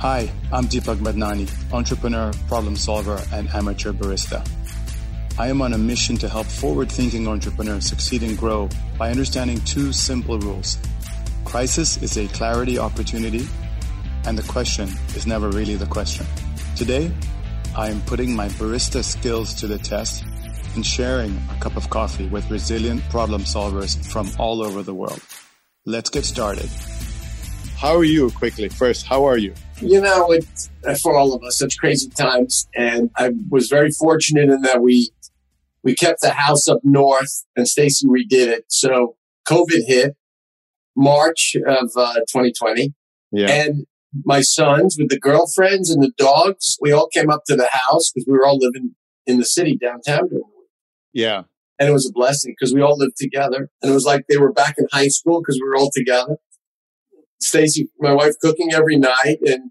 Hi, I'm Deepak Madnani, entrepreneur, problem solver, and amateur barista. I am on a mission to help forward thinking entrepreneurs succeed and grow by understanding two simple rules. Crisis is a clarity opportunity, and the question is never really the question. Today, I am putting my barista skills to the test and sharing a cup of coffee with resilient problem solvers from all over the world. Let's get started. How are you quickly? First, how are you? You know, it's for all of us, such crazy times. And I was very fortunate in that we we kept the house up north and Stacy redid it. So COVID hit March of uh, 2020. Yeah. And my sons with the girlfriends and the dogs, we all came up to the house because we were all living in the city downtown during the week. Yeah. And it was a blessing because we all lived together. And it was like they were back in high school because we were all together. Stacy, my wife, cooking every night and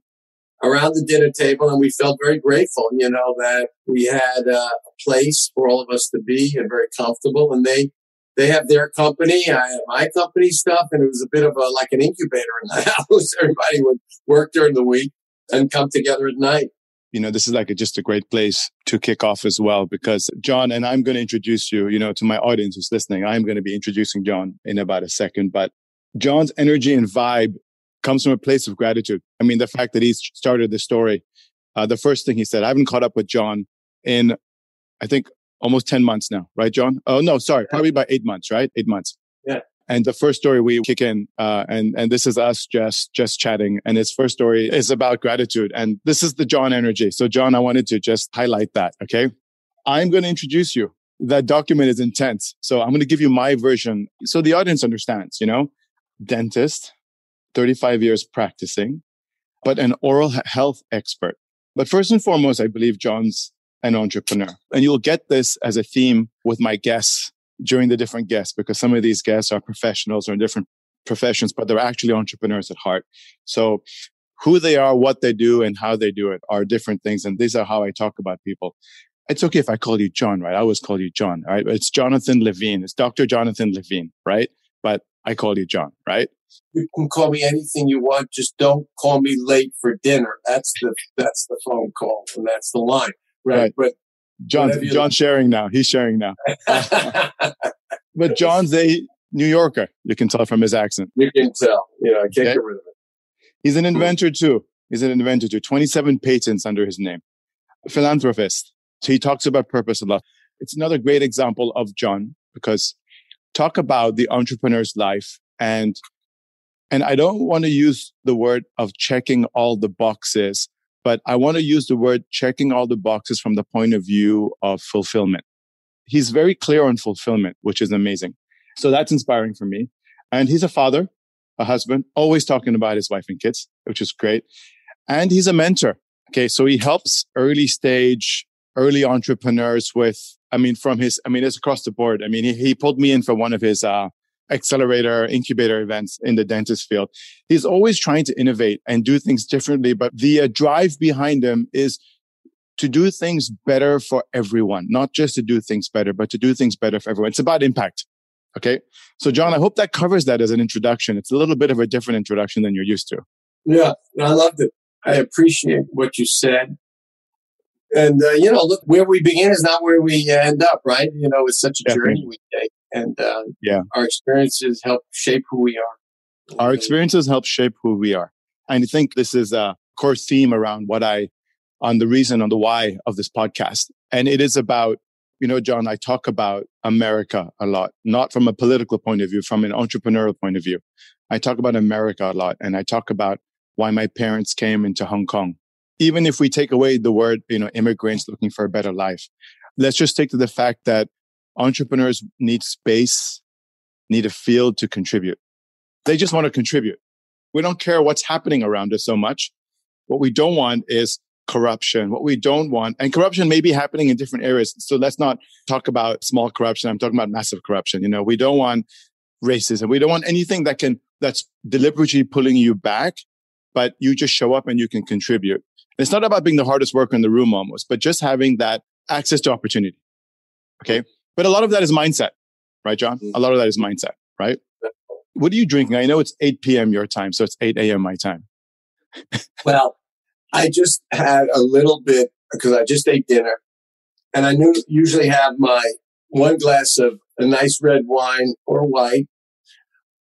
around the dinner table. And we felt very grateful, you know, that we had uh, a place for all of us to be and very comfortable. And they, they have their company. I have my company stuff. And it was a bit of a, like an incubator in the house. Everybody would work during the week and come together at night you know, this is like a, just a great place to kick off as well because John and I'm going to introduce you, you know, to my audience who's listening. I'm going to be introducing John in about a second, but John's energy and vibe comes from a place of gratitude. I mean, the fact that he started the story, uh, the first thing he said, I haven't caught up with John in, I think, almost 10 months now, right, John? Oh, no, sorry, probably about eight months, right? Eight months. Yeah. And the first story we kick in, uh, and and this is us just just chatting. And his first story is about gratitude, and this is the John energy. So, John, I wanted to just highlight that. Okay, I'm going to introduce you. That document is intense, so I'm going to give you my version, so the audience understands. You know, dentist, 35 years practicing, but an oral health expert. But first and foremost, I believe John's an entrepreneur, and you'll get this as a theme with my guests during the different guests because some of these guests are professionals or in different professions, but they're actually entrepreneurs at heart. So who they are, what they do, and how they do it are different things. And these are how I talk about people. It's okay if I call you John, right? I always call you John, right? It's Jonathan Levine. It's Dr. Jonathan Levine, right? But I call you John, right? You can call me anything you want. Just don't call me late for dinner. That's the that's the phone call and that's the line, right? right. But John, John's sharing now. He's sharing now. but John's a New Yorker. You can tell from his accent. You can tell. You know, I can't okay. get rid of it. He's an inventor too. He's an inventor too. 27 patents under his name. A philanthropist. So he talks about purpose a lot. It's another great example of John because talk about the entrepreneur's life and and I don't want to use the word of checking all the boxes but I want to use the word checking all the boxes from the point of view of fulfillment. He's very clear on fulfillment, which is amazing. So that's inspiring for me. And he's a father, a husband, always talking about his wife and kids, which is great. And he's a mentor. Okay. So he helps early stage, early entrepreneurs with, I mean, from his, I mean, it's across the board. I mean, he, he pulled me in for one of his, uh, accelerator, incubator events in the dentist field. He's always trying to innovate and do things differently, but the uh, drive behind him is to do things better for everyone, not just to do things better, but to do things better for everyone. It's about impact. Okay. So, John, I hope that covers that as an introduction. It's a little bit of a different introduction than you're used to. Yeah, I loved it. I appreciate what you said. And, uh, you know, look, where we begin is not where we end up, right? You know, it's such a Definitely. journey we take and uh, yeah, our experiences help shape who we are. Our experiences help shape who we are, and I think this is a core theme around what I, on the reason, on the why of this podcast, and it is about you know, John, I talk about America a lot, not from a political point of view, from an entrepreneurial point of view. I talk about America a lot, and I talk about why my parents came into Hong Kong. Even if we take away the word, you know, immigrants looking for a better life, let's just take to the fact that entrepreneurs need space, need a field to contribute. They just want to contribute. We don't care what's happening around us so much. What we don't want is corruption. What we don't want, and corruption may be happening in different areas. So let's not talk about small corruption. I'm talking about massive corruption. You know, we don't want racism. We don't want anything that can, that's deliberately pulling you back, but you just show up and you can contribute. It's not about being the hardest worker in the room almost, but just having that access to opportunity. Okay. But a lot of that is mindset, right, John? A lot of that is mindset, right? What are you drinking? I know it's 8 p.m. your time, so it's 8 a.m. my time. well, I just had a little bit because I just ate dinner, and I knew usually have my one glass of a nice red wine or white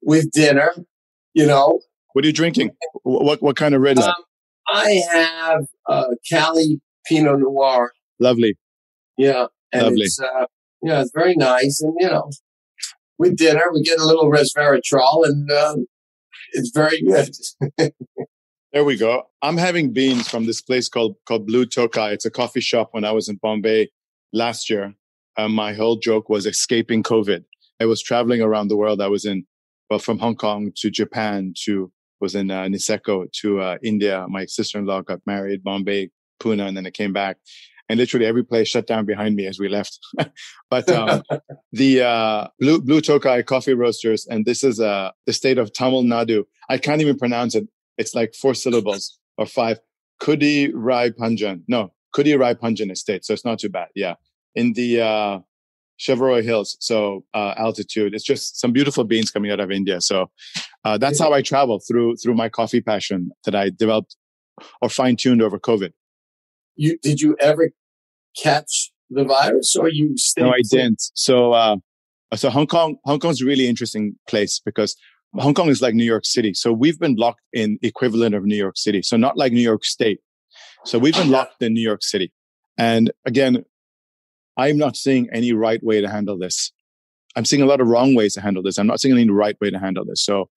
with dinner. You know, what are you drinking? What what kind of red? Um, I have uh, Cali Pinot Noir. Lovely. Yeah, and Lovely. it's uh, yeah, it's very nice, and you know, with dinner we get a little resveratrol, and uh, it's very good. there we go. I'm having beans from this place called called Blue Tokai. It's a coffee shop. When I was in Bombay last year, uh, my whole joke was escaping COVID. I was traveling around the world. I was in well from Hong Kong to Japan to was in uh, Niseko to uh, India. My sister-in-law got married, Bombay, Pune, and then I came back and literally every place shut down behind me as we left. but um, the uh, Blue Blue Tokai Coffee Roasters, and this is uh, the state of Tamil Nadu. I can't even pronounce it. It's like four syllables or five. Kudi Rai Panjan. No, Kudi Rai Panjan Estate. So it's not too bad. Yeah, in the uh, Shevaroy Hills. So uh, altitude. It's just some beautiful beans coming out of India. So uh, that's how I travel through through my coffee passion that I developed or fine tuned over COVID you did you ever catch the virus or you stayed? No, I didn't. So, uh, so Hong Kong, Hong Kong's a really interesting place because Hong Kong is like New York City. So we've been locked in equivalent of New York City. So not like New York State. So we've been locked in New York City. And again, I'm not seeing any right way to handle this. I'm seeing a lot of wrong ways to handle this. I'm not seeing any right way to handle this. So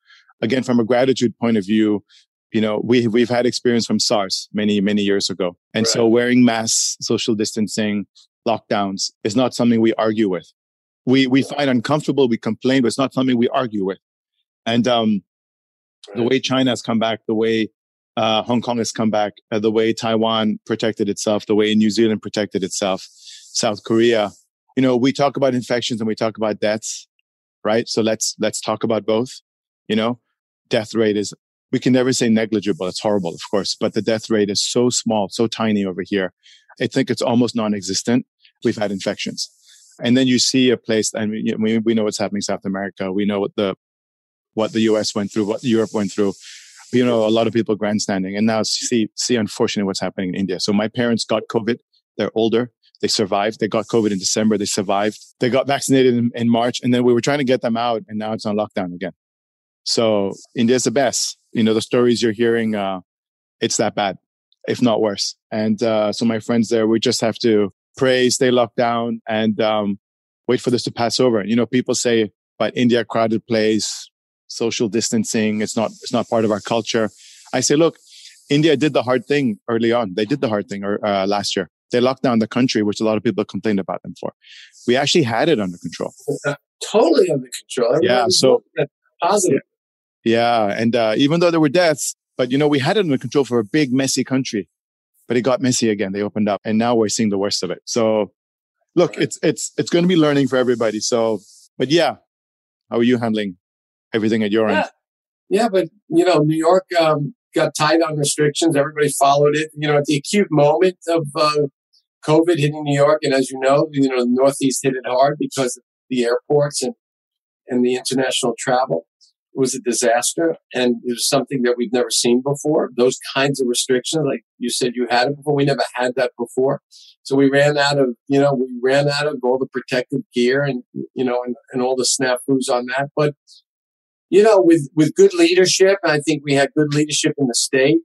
again, from a gratitude point of view, you know we we've had experience from SARS many many years ago, and right. so wearing masks, social distancing, lockdowns is not something we argue with. We we find uncomfortable, we complain, but it's not something we argue with. And um, right. the way China has come back, the way uh, Hong Kong has come back, uh, the way Taiwan protected itself, the way New Zealand protected itself, South Korea. You know, we talk about infections and we talk about deaths, right? So let's let's talk about both. You know, death rate is we can never say negligible. It's horrible, of course, but the death rate is so small, so tiny over here. I think it's almost non-existent. We've had infections. And then you see a place, and we, we, know what's happening in South America. We know what the, what the US went through, what Europe went through. You know, a lot of people grandstanding and now see, see unfortunately what's happening in India. So my parents got COVID. They're older. They survived. They got COVID in December. They survived. They got vaccinated in, in March and then we were trying to get them out and now it's on lockdown again. So India's the best you know the stories you're hearing uh, it's that bad if not worse. And uh, so my friends there we just have to pray stay locked down and um, wait for this to pass over. You know people say but india crowded place social distancing it's not it's not part of our culture. I say look india did the hard thing early on. They did the hard thing uh, last year. They locked down the country which a lot of people complained about them for. We actually had it under control. Uh, totally under control. Everybody yeah so positive. yeah. And uh, even though there were deaths, but you know, we had it under control for a big, messy country, but it got messy again. They opened up and now we're seeing the worst of it. So look, right. it's, it's, it's going to be learning for everybody. So, but yeah, how are you handling everything at your yeah. end? Yeah. But you know, New York, um, got tight on restrictions. Everybody followed it. You know, at the acute moment of, uh, COVID hitting New York, and as you know, you know the Northeast hit it hard because of the airports and and the international travel was a disaster and it was something that we've never seen before. Those kinds of restrictions, like you said, you had it before. We never had that before. So we ran out of, you know, we ran out of all the protective gear and, you know, and, and all the snafus on that. But, you know, with, with good leadership, I think we had good leadership in the state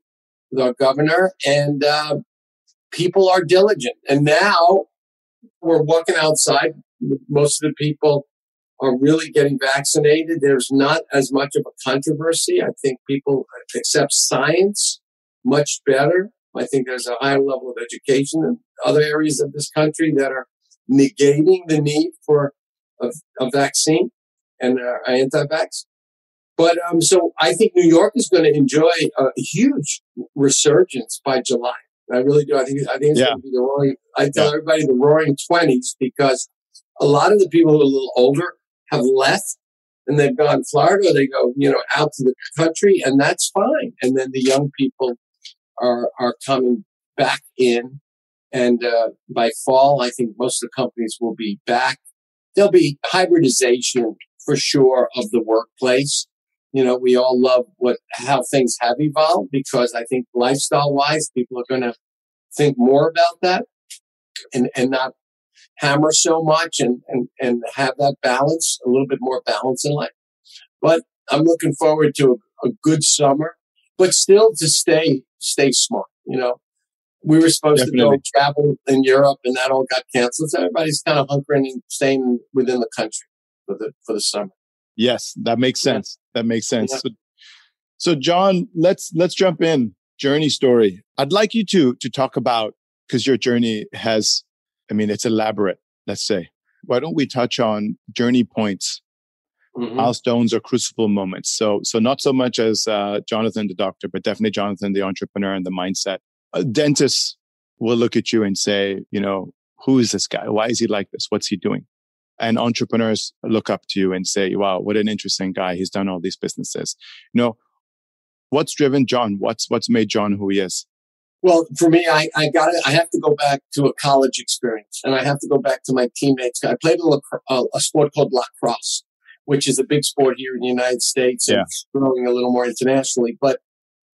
with our governor and, uh, people are diligent. And now we're walking outside. Most of the people are really getting vaccinated. There's not as much of a controversy. I think people accept science much better. I think there's a higher level of education in other areas of this country that are negating the need for a, a vaccine and uh, anti-vax. But um, so I think New York is going to enjoy a huge resurgence by July. I really do. I think I think it's yeah. going to be the roaring. I tell yeah. everybody the roaring twenties because a lot of the people who are a little older have left and they've gone Florida, they go, you know, out to the country, and that's fine. And then the young people are are coming back in, and uh, by fall, I think most of the companies will be back. There'll be hybridization for sure of the workplace. You know, we all love what how things have evolved because I think lifestyle wise, people are going to think more about that and and not hammer so much and and and have that balance, a little bit more balance in life. But I'm looking forward to a, a good summer, but still to stay stay smart. You know, we were supposed Definitely. to go travel in Europe, and that all got canceled. So everybody's kind of hunkering and staying within the country for the for the summer. Yes, that makes sense. Yeah. That makes sense. Yeah. So, so, John, let's let's jump in. Journey story. I'd like you to to talk about because your journey has, I mean, it's elaborate. Let's say, why don't we touch on journey points, mm-hmm. milestones, or crucible moments? So, so not so much as uh, Jonathan the doctor, but definitely Jonathan the entrepreneur and the mindset. A dentist will look at you and say, you know, who is this guy? Why is he like this? What's he doing? and entrepreneurs look up to you and say, wow, what an interesting guy. He's done all these businesses. You know, what's driven John? What's, what's made John who he is? Well, for me, I, I got it. I have to go back to a college experience and I have to go back to my teammates. I played a, a sport called lacrosse, which is a big sport here in the United States yeah. and growing a little more internationally. But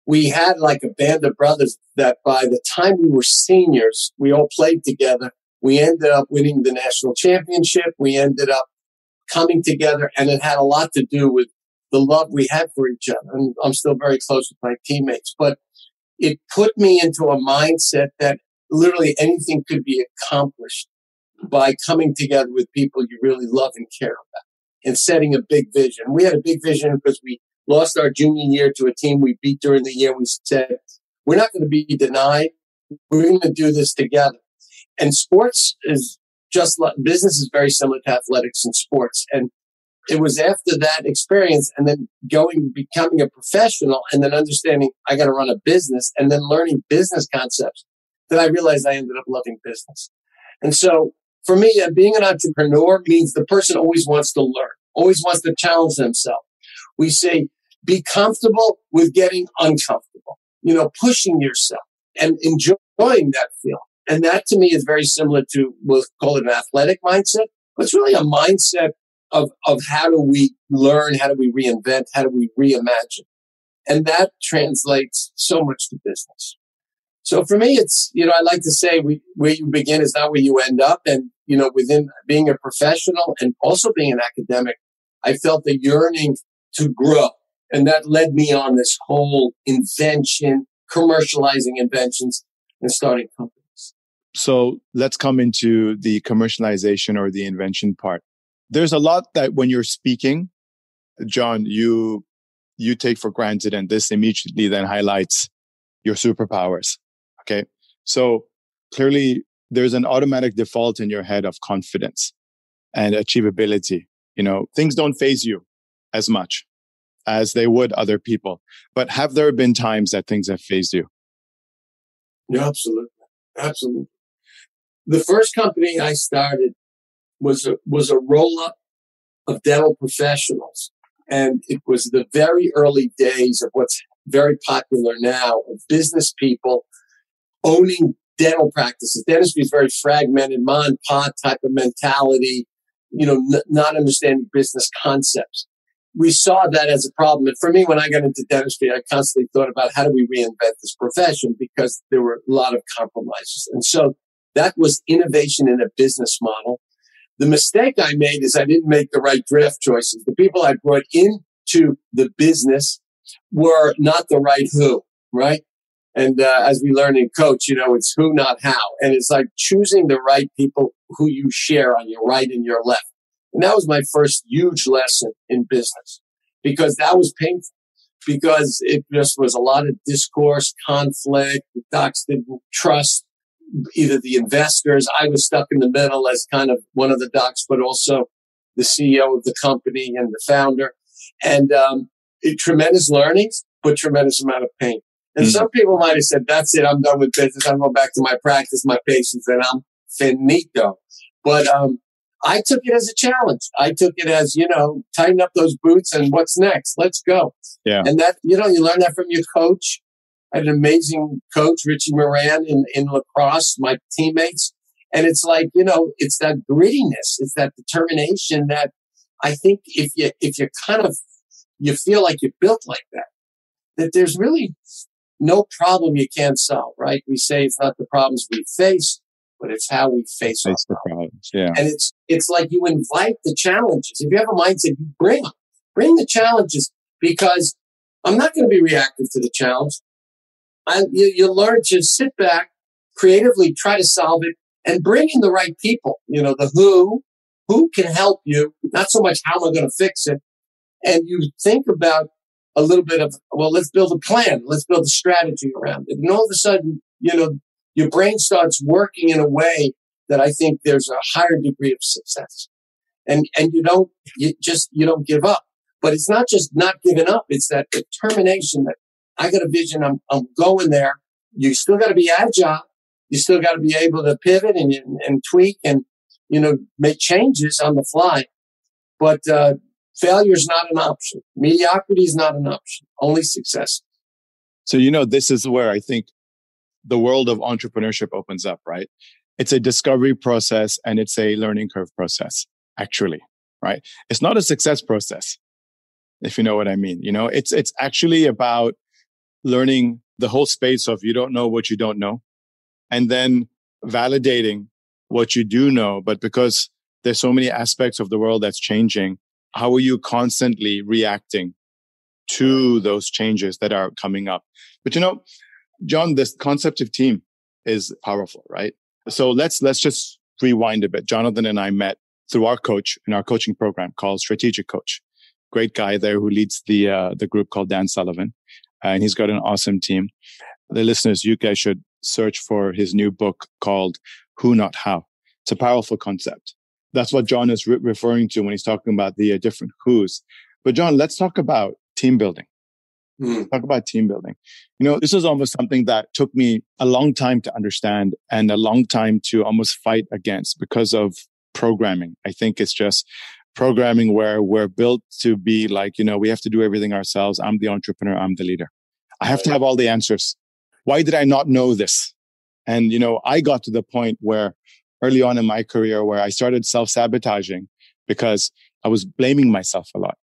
we had like a band of brothers that by the time we were seniors, we all played together we ended up winning the national championship. We ended up coming together and it had a lot to do with the love we had for each other. And I'm still very close with my teammates, but it put me into a mindset that literally anything could be accomplished by coming together with people you really love and care about and setting a big vision. We had a big vision because we lost our junior year to a team we beat during the year. We said, we're not going to be denied. We're going to do this together. And sports is just like business is very similar to athletics and sports. And it was after that experience and then going, becoming a professional and then understanding I got to run a business and then learning business concepts that I realized I ended up loving business. And so for me, uh, being an entrepreneur means the person always wants to learn, always wants to challenge themselves. We say, be comfortable with getting uncomfortable, you know, pushing yourself and enjoying that feeling. And that to me is very similar to, we'll call it an athletic mindset, it's really a mindset of, of how do we learn? How do we reinvent? How do we reimagine? And that translates so much to business. So for me, it's, you know, I like to say we, where you begin is not where you end up. And, you know, within being a professional and also being an academic, I felt the yearning to grow. And that led me on this whole invention, commercializing inventions and starting companies. So let's come into the commercialization or the invention part. There's a lot that when you're speaking, John, you you take for granted, and this immediately then highlights your superpowers. Okay. So clearly there's an automatic default in your head of confidence and achievability. You know, things don't faze you as much as they would other people. But have there been times that things have fazed you? Yeah, absolutely. Absolutely. The first company I started was a, was a roll up of dental professionals. And it was the very early days of what's very popular now of business people owning dental practices. Dentistry is very fragmented, ma and pa type of mentality, you know, n- not understanding business concepts. We saw that as a problem. And for me, when I got into dentistry, I constantly thought about how do we reinvent this profession because there were a lot of compromises. And so that was innovation in a business model. The mistake I made is I didn't make the right draft choices. The people I brought into the business were not the right who, right? And uh, as we learn in coach, you know, it's who, not how. And it's like choosing the right people who you share on your right and your left. And that was my first huge lesson in business because that was painful because it just was a lot of discourse, conflict. The docs didn't trust either the investors. I was stuck in the middle as kind of one of the docs, but also the CEO of the company and the founder. And um, it, tremendous learnings, but tremendous amount of pain. And mm-hmm. some people might have said, that's it. I'm done with business. I'm going back to my practice, my patients, and I'm finito. But um, I took it as a challenge. I took it as, you know, tighten up those boots and what's next? Let's go. Yeah. And that, you know, you learn that from your coach had an amazing coach, Richie Moran, in, in lacrosse, my teammates. And it's like, you know, it's that grittiness, it's that determination that I think if you, if you kind of you feel like you're built like that, that there's really no problem you can't solve, right? We say it's not the problems we face, but it's how we face, face the problems. Yeah. And it's, it's like you invite the challenges. If you have a mindset, you bring them, bring the challenges because I'm not going to be reactive to the challenge. You, you learn to sit back, creatively try to solve it and bring in the right people. You know, the who, who can help you, not so much how am I going to fix it. And you think about a little bit of, well, let's build a plan. Let's build a strategy around it. And all of a sudden, you know, your brain starts working in a way that I think there's a higher degree of success. And, and you don't, you just, you don't give up. But it's not just not giving up. It's that determination that I got a vision. I'm, I'm going there. You still got to be agile. You still got to be able to pivot and, and tweak and, you know, make changes on the fly. But, uh, failure is not an option. Mediocrity is not an option. Only success. So, you know, this is where I think the world of entrepreneurship opens up, right? It's a discovery process and it's a learning curve process, actually, right? It's not a success process, if you know what I mean. You know, it's, it's actually about learning the whole space of you don't know what you don't know and then validating what you do know. But because there's so many aspects of the world that's changing, how are you constantly reacting to those changes that are coming up? But you know, John, this concept of team is powerful, right? So let's, let's just rewind a bit. Jonathan and I met through our coach in our coaching program called Strategic Coach. Great guy there who leads the, uh, the group called Dan Sullivan. And he's got an awesome team. The listeners, you guys should search for his new book called Who Not How. It's a powerful concept. That's what John is re- referring to when he's talking about the uh, different who's. But John, let's talk about team building. Mm. Talk about team building. You know, this is almost something that took me a long time to understand and a long time to almost fight against because of programming. I think it's just programming where we're built to be like, you know, we have to do everything ourselves. I'm the entrepreneur. I'm the leader. I have to have all the answers. Why did I not know this? And, you know, I got to the point where early on in my career where I started self sabotaging because I was blaming myself a lot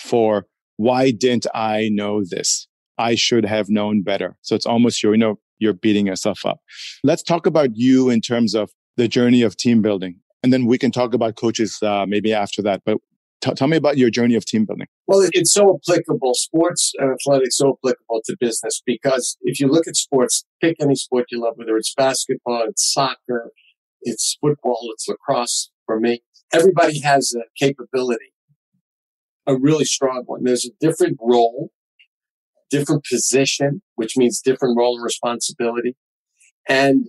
for why didn't I know this? I should have known better. So it's almost you're, you know, you're beating yourself up. Let's talk about you in terms of the journey of team building. And then we can talk about coaches uh, maybe after that. But t- tell me about your journey of team building. Well, it's so applicable. Sports and athletics so applicable to business because if you look at sports, pick any sport you love, whether it's basketball, it's soccer, it's football, it's lacrosse for me. Everybody has a capability a really strong one. There's a different role, different position, which means different role and responsibility. And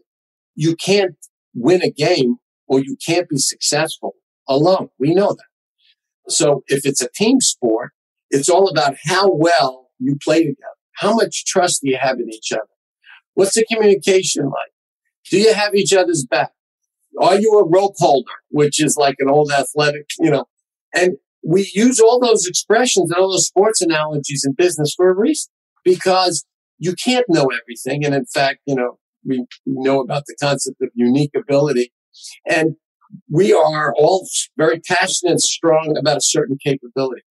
you can't win a game or you can't be successful alone. We know that. So if it's a team sport, it's all about how well you play together. How much trust do you have in each other? What's the communication like? Do you have each other's back? Are you a rope holder, which is like an old athletic, you know? And we use all those expressions and all those sports analogies in business for a reason because you can't know everything. And in fact, you know, we, know about the concept of unique ability and we are all very passionate and strong about a certain capability.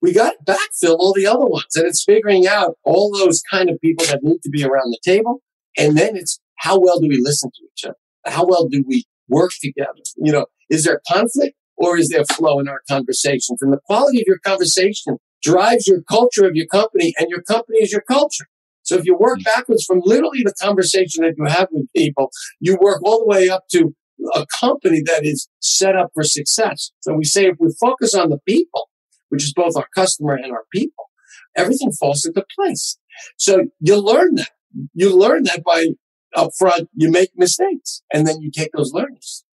We got to backfill all the other ones and it's figuring out all those kind of people that need to be around the table. And then it's how well do we listen to each other? How well do we work together? You know, is there conflict? or is there flow in our conversations? And the quality of your conversation drives your culture of your company and your company is your culture. So if you work backwards from literally the conversation that you have with people, you work all the way up to a company that is set up for success. So we say if we focus on the people, which is both our customer and our people, everything falls into place. So you learn that. You learn that by upfront, you make mistakes and then you take those learnings.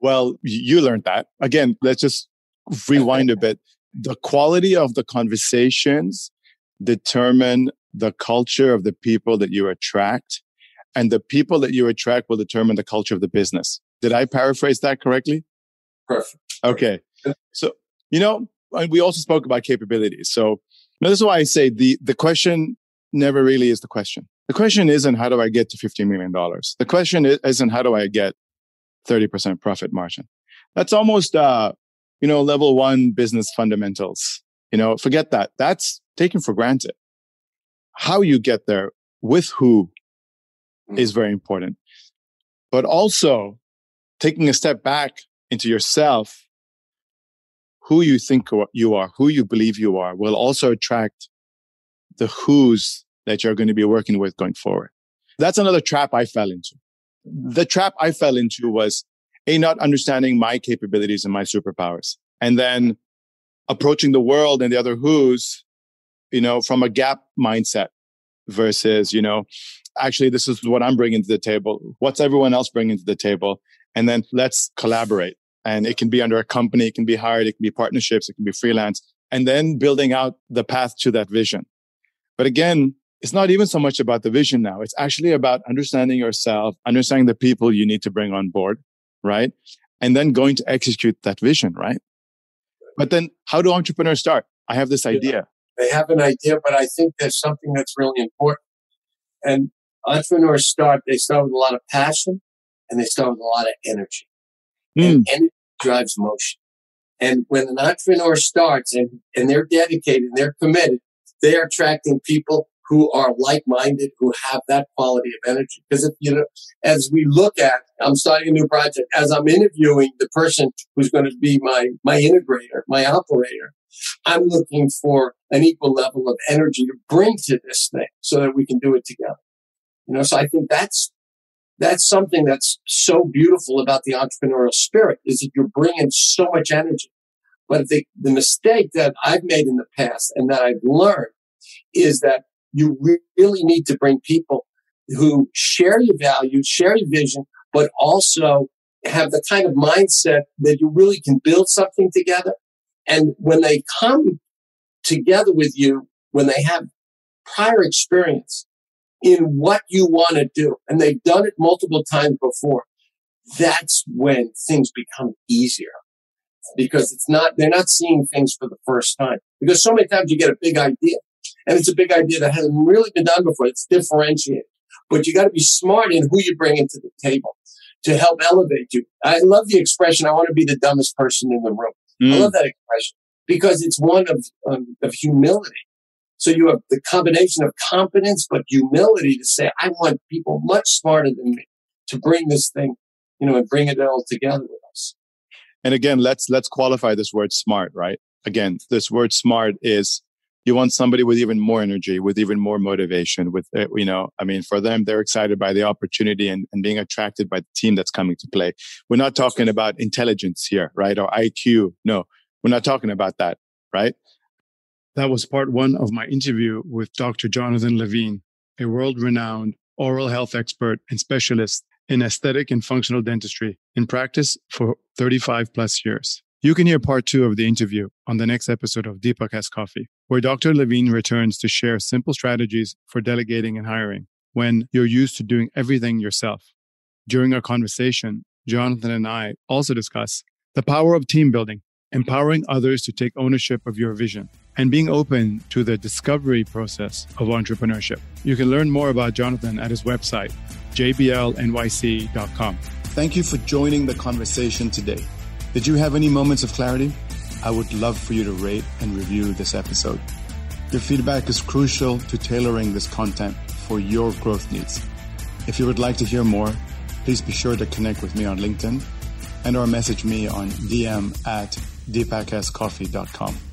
Well, you learned that. Again, let's just rewind a bit. The quality of the conversations determine the culture of the people that you attract, and the people that you attract will determine the culture of the business. Did I paraphrase that correctly? Perfect. Okay. So, you know, we also spoke about capabilities. So, this is why I say the, the question never really is the question. The question isn't how do I get to $15 million? The question isn't how do I get 30% profit margin. That's almost, uh, you know, level one business fundamentals. You know, forget that. That's taken for granted. How you get there with who mm. very important. But also taking a step back into yourself, who you think you are, who you believe you are will also attract the who's that you're going to be working with going forward. That's another trap I fell into. The trap I fell into was a not understanding my capabilities and my superpowers and then approaching the world and the other who's, you know, from a gap mindset versus, you know, actually, this is what I'm bringing to the table. What's everyone else bringing to the table? And then let's collaborate. And it can be under a company, it can be hired, it can be partnerships, it can be freelance, and then building out the path to that vision. But again, it's not even so much about the vision now. It's actually about understanding yourself, understanding the people you need to bring on board, right? And then going to execute that vision, right? But then how do entrepreneurs start? I have this idea. They have an idea, but I think there's something that's really important. And entrepreneurs start, they start with a lot of passion and they start with a lot of energy. Mm. And hmm. energy drives motion. And when an entrepreneur starts and, and they're dedicated and they're committed, they're attracting people who are like-minded, who have that quality of energy. Because if you know, as we look at, I'm starting a new project, as I'm interviewing the person who's going to be my, my integrator, my operator, I'm looking for an equal level of energy to bring to this thing so that we can do it together. You know, so I think that's, that's something that's so beautiful about the entrepreneurial spirit is that you're bringing so much energy. But the, the mistake that I've made in the past and that I've learned is that you really need to bring people who share your values, share your vision, but also have the kind of mindset that you really can build something together. And when they come together with you, when they have prior experience in what you want to do, and they've done it multiple times before, that's when things become easier because it's not, they're not seeing things for the first time. Because so many times you get a big idea and it's a big idea that hasn't really been done before. It's differentiated. But you got to be smart in who you bring into the table to help elevate you. I love the expression, I want to be the dumbest person in the room. Mm. I love that expression because it's one of, um, of humility. So you have the combination of confidence, but humility to say, I want people much smarter than me to bring this thing, you know, and bring it all together with us. And again, let's, let's qualify this word smart, right? Again, this word smart is you want somebody with even more energy, with even more motivation, with, uh, you know, I mean, for them, they're excited by the opportunity and, and being attracted by the team that's coming to play. We're not talking about intelligence here, right? Or IQ. No, we're not talking about that, right? That was part one of my interview with Dr. Jonathan Levine, a world renowned oral health expert and specialist in aesthetic and functional dentistry in practice for 35 plus years. You can hear part two of the interview on the next episode of Deepak Has Coffee, where Dr. Levine returns to share simple strategies for delegating and hiring when you're used to doing everything yourself. During our conversation, Jonathan and I also discuss the power of team building, empowering others to take ownership of your vision, and being open to the discovery process of entrepreneurship. You can learn more about Jonathan at his website, jblnyc.com. Thank you for joining the conversation today. Did you have any moments of clarity? I would love for you to rate and review this episode. Your feedback is crucial to tailoring this content for your growth needs. If you would like to hear more, please be sure to connect with me on LinkedIn and or message me on dm at deepakhascoffee.com.